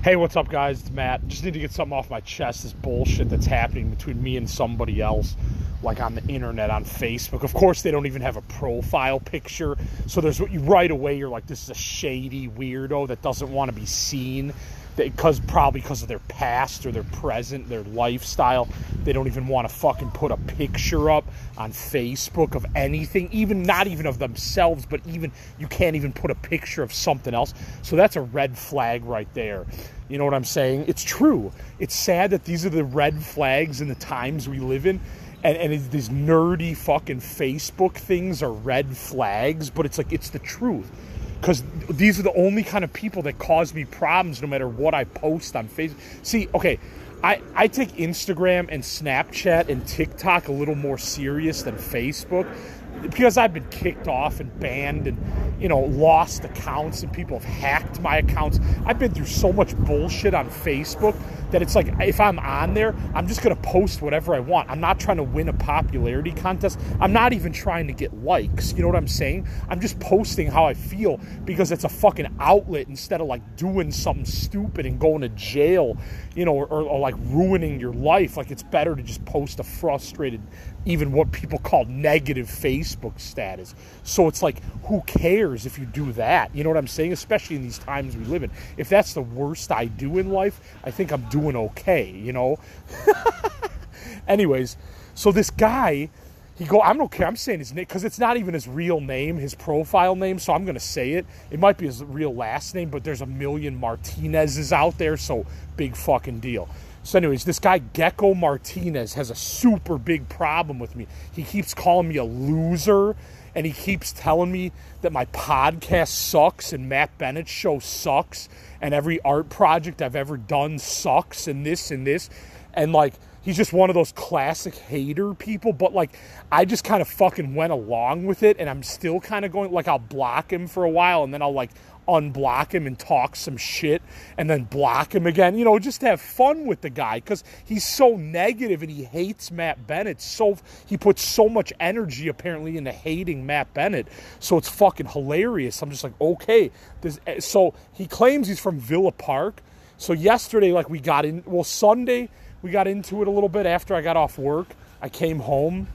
Hey, what's up, guys? It's Matt. Just need to get something off my chest. This bullshit that's happening between me and somebody else, like on the internet, on Facebook. Of course, they don't even have a profile picture. So there's what you right away. You're like, this is a shady weirdo that doesn't want to be seen because probably because of their past or their present, their lifestyle, they don't even want to fucking put a picture up on Facebook of anything, even not even of themselves, but even you can't even put a picture of something else. So that's a red flag right there. You know what I'm saying? It's true. It's sad that these are the red flags in the times we live in. And, and these nerdy fucking Facebook things are red flags, but it's like, it's the truth because these are the only kind of people that cause me problems no matter what I post on Facebook. See, okay, I, I take Instagram and Snapchat and TikTok a little more serious than Facebook because I've been kicked off and banned and you know lost accounts and people have hacked my accounts. I've been through so much bullshit on Facebook that it's like if I'm on there, I'm just going to post whatever I want. I'm not trying to win a popularity contest. I'm not even trying to get likes. You know what I'm saying? I'm just posting how I feel because it's a fucking outlet instead of like doing something stupid and going to jail, you know, or, or, or like ruining your life. Like it's better to just post a frustrated, even what people call negative Facebook status. So it's like, who cares if you do that? You know what I'm saying? Especially in these times we live in. If that's the worst I do in life, I think I'm doing doing okay, you know? Anyways, so this guy, he go, I'm not okay, I'm saying his name, because it's not even his real name, his profile name, so I'm going to say it. It might be his real last name, but there's a million Martinez's out there, so big fucking deal. So, anyways, this guy Gecko Martinez has a super big problem with me. He keeps calling me a loser and he keeps telling me that my podcast sucks and Matt Bennett's show sucks and every art project I've ever done sucks and this and this. And like, he's just one of those classic hater people. But like, I just kind of fucking went along with it and I'm still kind of going, like, I'll block him for a while and then I'll like unblock him and talk some shit and then block him again. You know, just have fun with the guy because he's so negative and he hates Matt Bennett. So he puts so much energy apparently into hating Matt Bennett. So it's fucking hilarious. I'm just like, okay. This, eh, so he claims he's from Villa Park. So yesterday, like we got in, well, Sunday we got into it a little bit after I got off work. I came home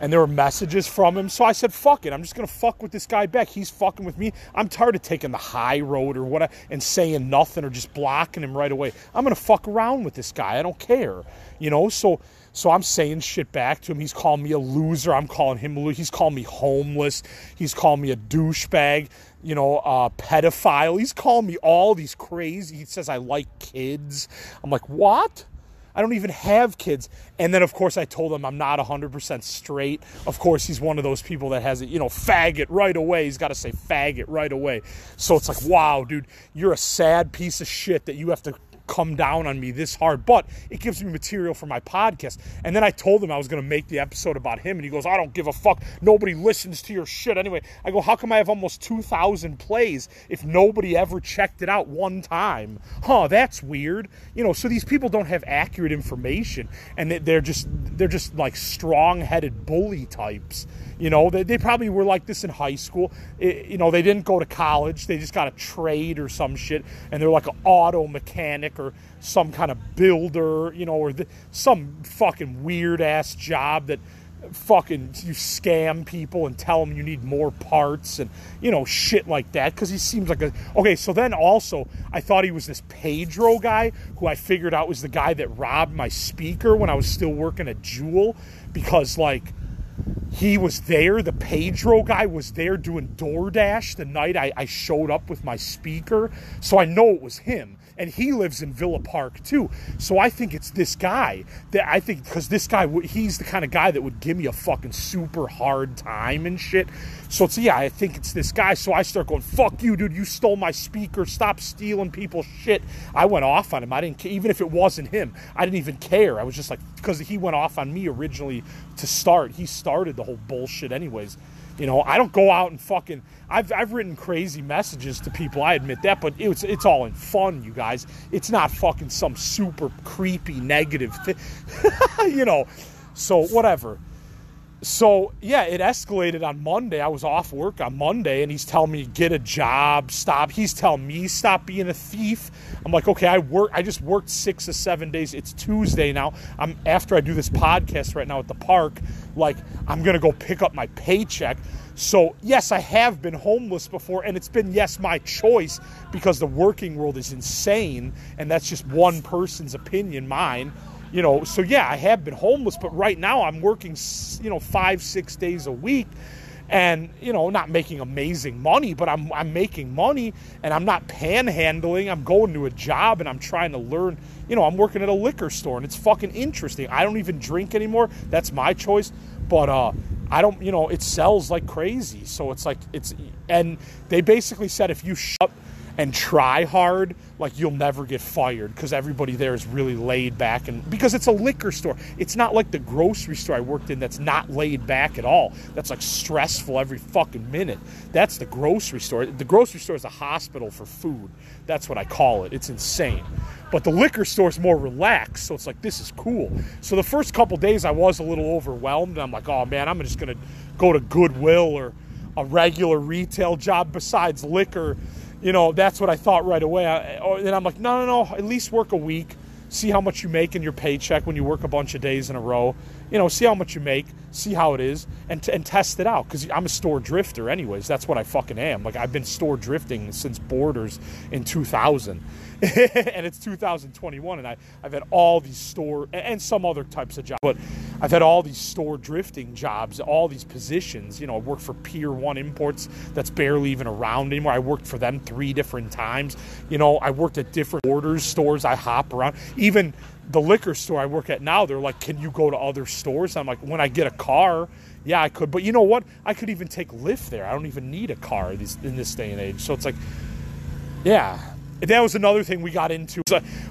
and there were messages from him. So I said, fuck it. I'm just going to fuck with this guy back. He's fucking with me. I'm tired of taking the high road or what and saying nothing or just blocking him right away. I'm going to fuck around with this guy. I don't care. You know, so so I'm saying shit back to him. He's calling me a loser. I'm calling him a loser. He's calling me homeless. He's calling me a douchebag, you know, uh, pedophile. He's calling me all these crazy. He says I like kids. I'm like, what? I don't even have kids. And then, of course, I told him I'm not 100% straight. Of course, he's one of those people that has it, you know, faggot right away. He's got to say faggot right away. So it's like, wow, dude, you're a sad piece of shit that you have to come down on me this hard, but it gives me material for my podcast. And then I told him I was going to make the episode about him, and he goes, I don't give a fuck. Nobody listens to your shit anyway. I go, How come I have almost 2,000 plays if nobody ever checked it out one time? Huh, that's weird. You know, so these people don't have accurate information, and they're just, they're just like strong headed bully types. You know, they, they probably were like this in high school. It, you know, they didn't go to college. They just got a trade or some shit, and they're like an auto mechanic or some kind of builder, you know, or the, some fucking weird ass job that fucking you scam people and tell them you need more parts and you know shit like that because he seems like a okay so then also i thought he was this pedro guy who i figured out was the guy that robbed my speaker when i was still working at jewel because like he was there. The Pedro guy was there doing DoorDash the night I, I, showed up with my speaker. So I know it was him. And he lives in Villa Park too. So I think it's this guy that I think, because this guy, he's the kind of guy that would give me a fucking super hard time and shit. So it's, yeah, I think it's this guy. So I start going, fuck you, dude. You stole my speaker. Stop stealing people's shit. I went off on him. I didn't. Even if it wasn't him, I didn't even care. I was just like, because he went off on me originally to start. He started the whole bullshit, anyways. You know, I don't go out and fucking. I've, I've written crazy messages to people. I admit that, but it's it's all in fun, you guys. It's not fucking some super creepy negative thing, you know. So whatever. So yeah, it escalated on Monday. I was off work on Monday, and he's telling me get a job, stop. He's telling me stop being a thief. I'm like, okay, I work. I just worked six to seven days. It's Tuesday now. I'm after I do this podcast right now at the park. Like I'm gonna go pick up my paycheck. So yes, I have been homeless before, and it's been yes my choice because the working world is insane, and that's just one person's opinion, mine you know, so yeah, I have been homeless, but right now I'm working, you know, five, six days a week and, you know, not making amazing money, but I'm, I'm making money and I'm not panhandling. I'm going to a job and I'm trying to learn, you know, I'm working at a liquor store and it's fucking interesting. I don't even drink anymore. That's my choice. But, uh, I don't, you know, it sells like crazy. So it's like, it's, and they basically said if you shut and try hard, like you'll never get fired because everybody there is really laid back and because it's a liquor store. It's not like the grocery store I worked in that's not laid back at all. That's like stressful every fucking minute. That's the grocery store. The grocery store is a hospital for food. That's what I call it. It's insane. But the liquor store is more relaxed, so it's like this is cool. So the first couple days I was a little overwhelmed. I'm like, oh man, I'm just gonna go to Goodwill or a regular retail job besides liquor you know, that's what I thought right away. And oh, I'm like, no, no, no, at least work a week. See how much you make in your paycheck when you work a bunch of days in a row. You know, see how much you make, see how it is, and, and test it out. Because I'm a store drifter, anyways. That's what I fucking am. Like, I've been store drifting since Borders in 2000. and it's 2021, and I, I've had all these store and some other types of jobs, but I've had all these store drifting jobs, all these positions. You know, I worked for Pier One Imports, that's barely even around anymore. I worked for them three different times. You know, I worked at different Borders stores. I hop around. Even the liquor store I work at now, they're like, "Can you go to other stores?" I'm like, "When I get a car." Yeah, I could, but you know what? I could even take Lyft there. I don't even need a car in this day and age. So it's like, yeah, that was another thing we got into.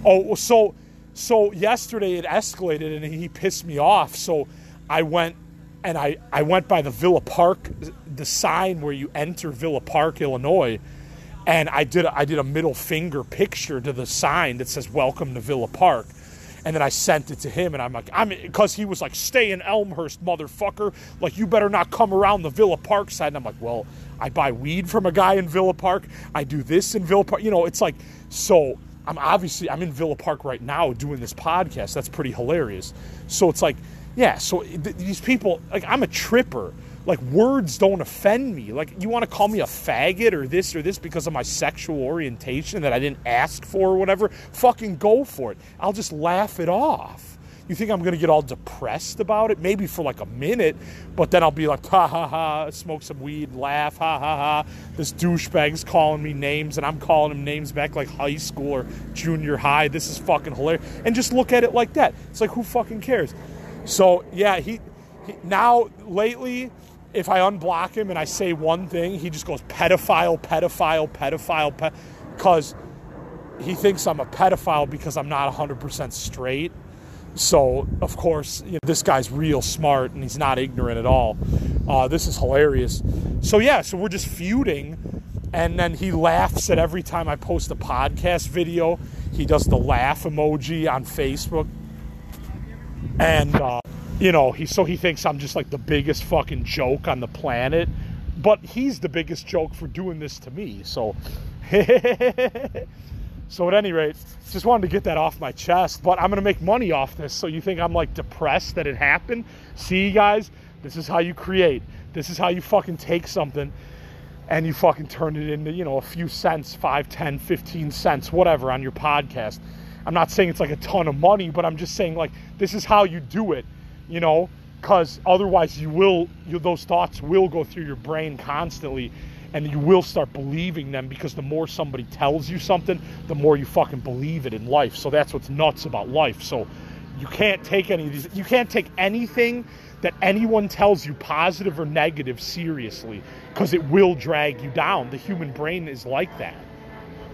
Oh, so so yesterday it escalated and he pissed me off. So I went and I, I went by the Villa Park, the sign where you enter Villa Park, Illinois, and I did a, I did a middle finger picture to the sign that says "Welcome to Villa Park." And then I sent it to him, and I'm like, I'm because he was like, "Stay in Elmhurst, motherfucker! Like you better not come around the Villa Park side." And I'm like, "Well, I buy weed from a guy in Villa Park. I do this in Villa Park. You know, it's like so. I'm obviously I'm in Villa Park right now doing this podcast. That's pretty hilarious. So it's like, yeah. So th- these people, like, I'm a tripper. Like words don't offend me. Like you want to call me a faggot or this or this because of my sexual orientation that I didn't ask for or whatever. Fucking go for it. I'll just laugh it off. You think I'm going to get all depressed about it? Maybe for like a minute, but then I'll be like, ha ha ha, smoke some weed, laugh, ha ha ha. This douchebag's calling me names, and I'm calling him names back like high school or junior high. This is fucking hilarious. And just look at it like that. It's like, who fucking cares? So, yeah, he, he now lately, if I unblock him and I say one thing, he just goes pedophile, pedophile, pedophile, because he thinks I'm a pedophile because I'm not 100% straight. So, of course, you know, this guy's real smart and he's not ignorant at all. Uh, this is hilarious. So, yeah, so we're just feuding. And then he laughs at every time I post a podcast video. He does the laugh emoji on Facebook. And, uh, you know, he so he thinks I'm just like the biggest fucking joke on the planet. But he's the biggest joke for doing this to me. So, So at any rate, just wanted to get that off my chest. But I'm gonna make money off this. So you think I'm like depressed that it happened? See, guys, this is how you create. This is how you fucking take something and you fucking turn it into, you know, a few cents, 5, 10, 15 cents, whatever, on your podcast. I'm not saying it's like a ton of money, but I'm just saying like this is how you do it, you know, because otherwise you will, you, those thoughts will go through your brain constantly and you will start believing them because the more somebody tells you something, the more you fucking believe it in life. So that's what's nuts about life. So you can't take any of these, you can't take anything that anyone tells you, positive or negative, seriously because it will drag you down. The human brain is like that.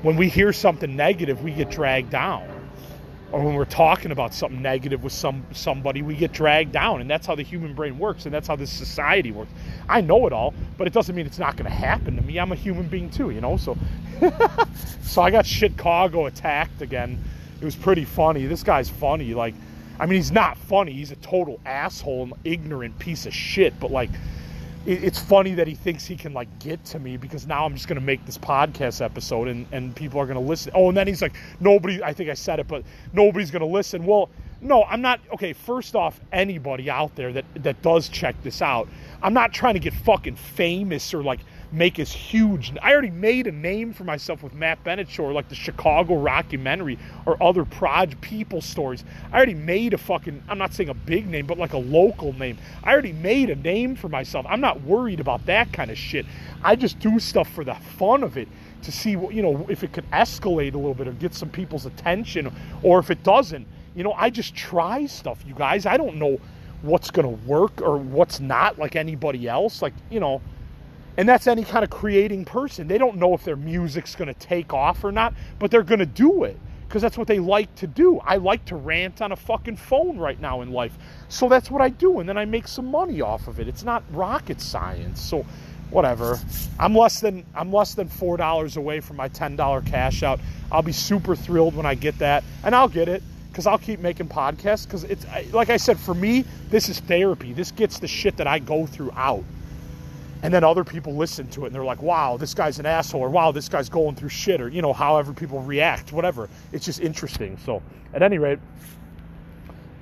When we hear something negative, we get dragged down or when we're talking about something negative with some somebody, we get dragged down, and that's how the human brain works, and that's how this society works. I know it all, but it doesn't mean it's not going to happen to me. I'm a human being too, you know. So, so I got Chicago attacked again. It was pretty funny. This guy's funny. Like, I mean, he's not funny. He's a total asshole and ignorant piece of shit. But like, it's funny that he thinks he can like get to me because now I'm just gonna make this podcast episode and and people are gonna listen. Oh, and then he's like, nobody. I think I said it, but nobody's gonna listen. Well, no, I'm not. Okay, first off, anybody out there that that does check this out, I'm not trying to get fucking famous or like make us huge. I already made a name for myself with Matt Bennett or like the Chicago Rockumentary or other proj people stories. I already made a fucking, I'm not saying a big name, but like a local name. I already made a name for myself. I'm not worried about that kind of shit. I just do stuff for the fun of it to see, you know, if it could escalate a little bit or get some people's attention, or if it doesn't. You know, I just try stuff, you guys. I don't know what's going to work or what's not like anybody else. Like, you know, and that's any kind of creating person. They don't know if their music's going to take off or not, but they're going to do it because that's what they like to do. I like to rant on a fucking phone right now in life. So that's what I do and then I make some money off of it. It's not rocket science. So whatever. I'm less than I'm less than $4 away from my $10 cash out. I'll be super thrilled when I get that and I'll get it because I'll keep making podcasts because it's like I said for me this is therapy. This gets the shit that I go through out and then other people listen to it and they're like, wow, this guy's an asshole, or wow, this guy's going through shit, or, you know, however people react, whatever. It's just interesting. So, at any rate,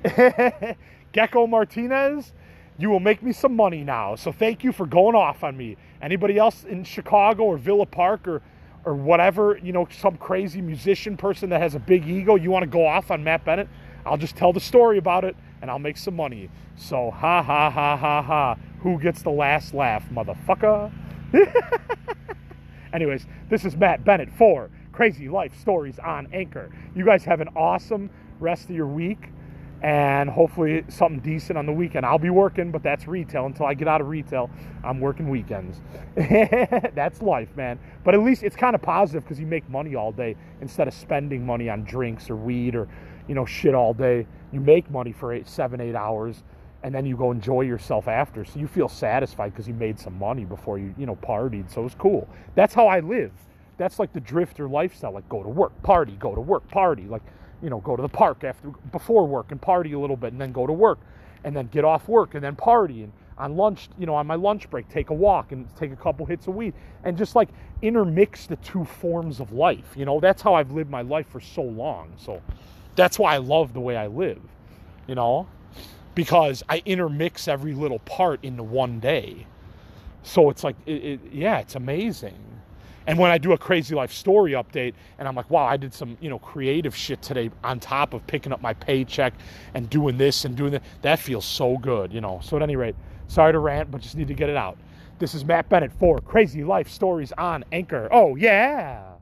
Gecko Martinez, you will make me some money now. So, thank you for going off on me. Anybody else in Chicago or Villa Park or or whatever, you know, some crazy musician person that has a big ego, you want to go off on Matt Bennett? I'll just tell the story about it and I'll make some money. So, ha ha ha ha ha. Who gets the last laugh, motherfucker? Anyways, this is Matt Bennett for Crazy Life Stories on Anchor. You guys have an awesome rest of your week and hopefully something decent on the weekend. I'll be working, but that's retail. Until I get out of retail, I'm working weekends. that's life, man. But at least it's kind of positive because you make money all day instead of spending money on drinks or weed or, you know, shit all day. You make money for eight, seven, eight hours and then you go enjoy yourself after. So you feel satisfied because you made some money before you, you know, partied. So it's cool. That's how I live. That's like the drifter lifestyle. Like go to work, party, go to work, party. Like, you know, go to the park after before work and party a little bit and then go to work and then get off work and then party and on lunch, you know, on my lunch break, take a walk and take a couple hits of weed and just like intermix the two forms of life. You know, that's how I've lived my life for so long. So that's why I love the way I live, you know? because I intermix every little part into one day. So it's like, it, it, yeah, it's amazing. And when I do a crazy life story update and I'm like, wow, I did some, you know, creative shit today on top of picking up my paycheck and doing this and doing that, that feels so good, you know. So at any rate, sorry to rant, but just need to get it out. This is Matt Bennett for Crazy Life Stories on Anchor. Oh, yeah.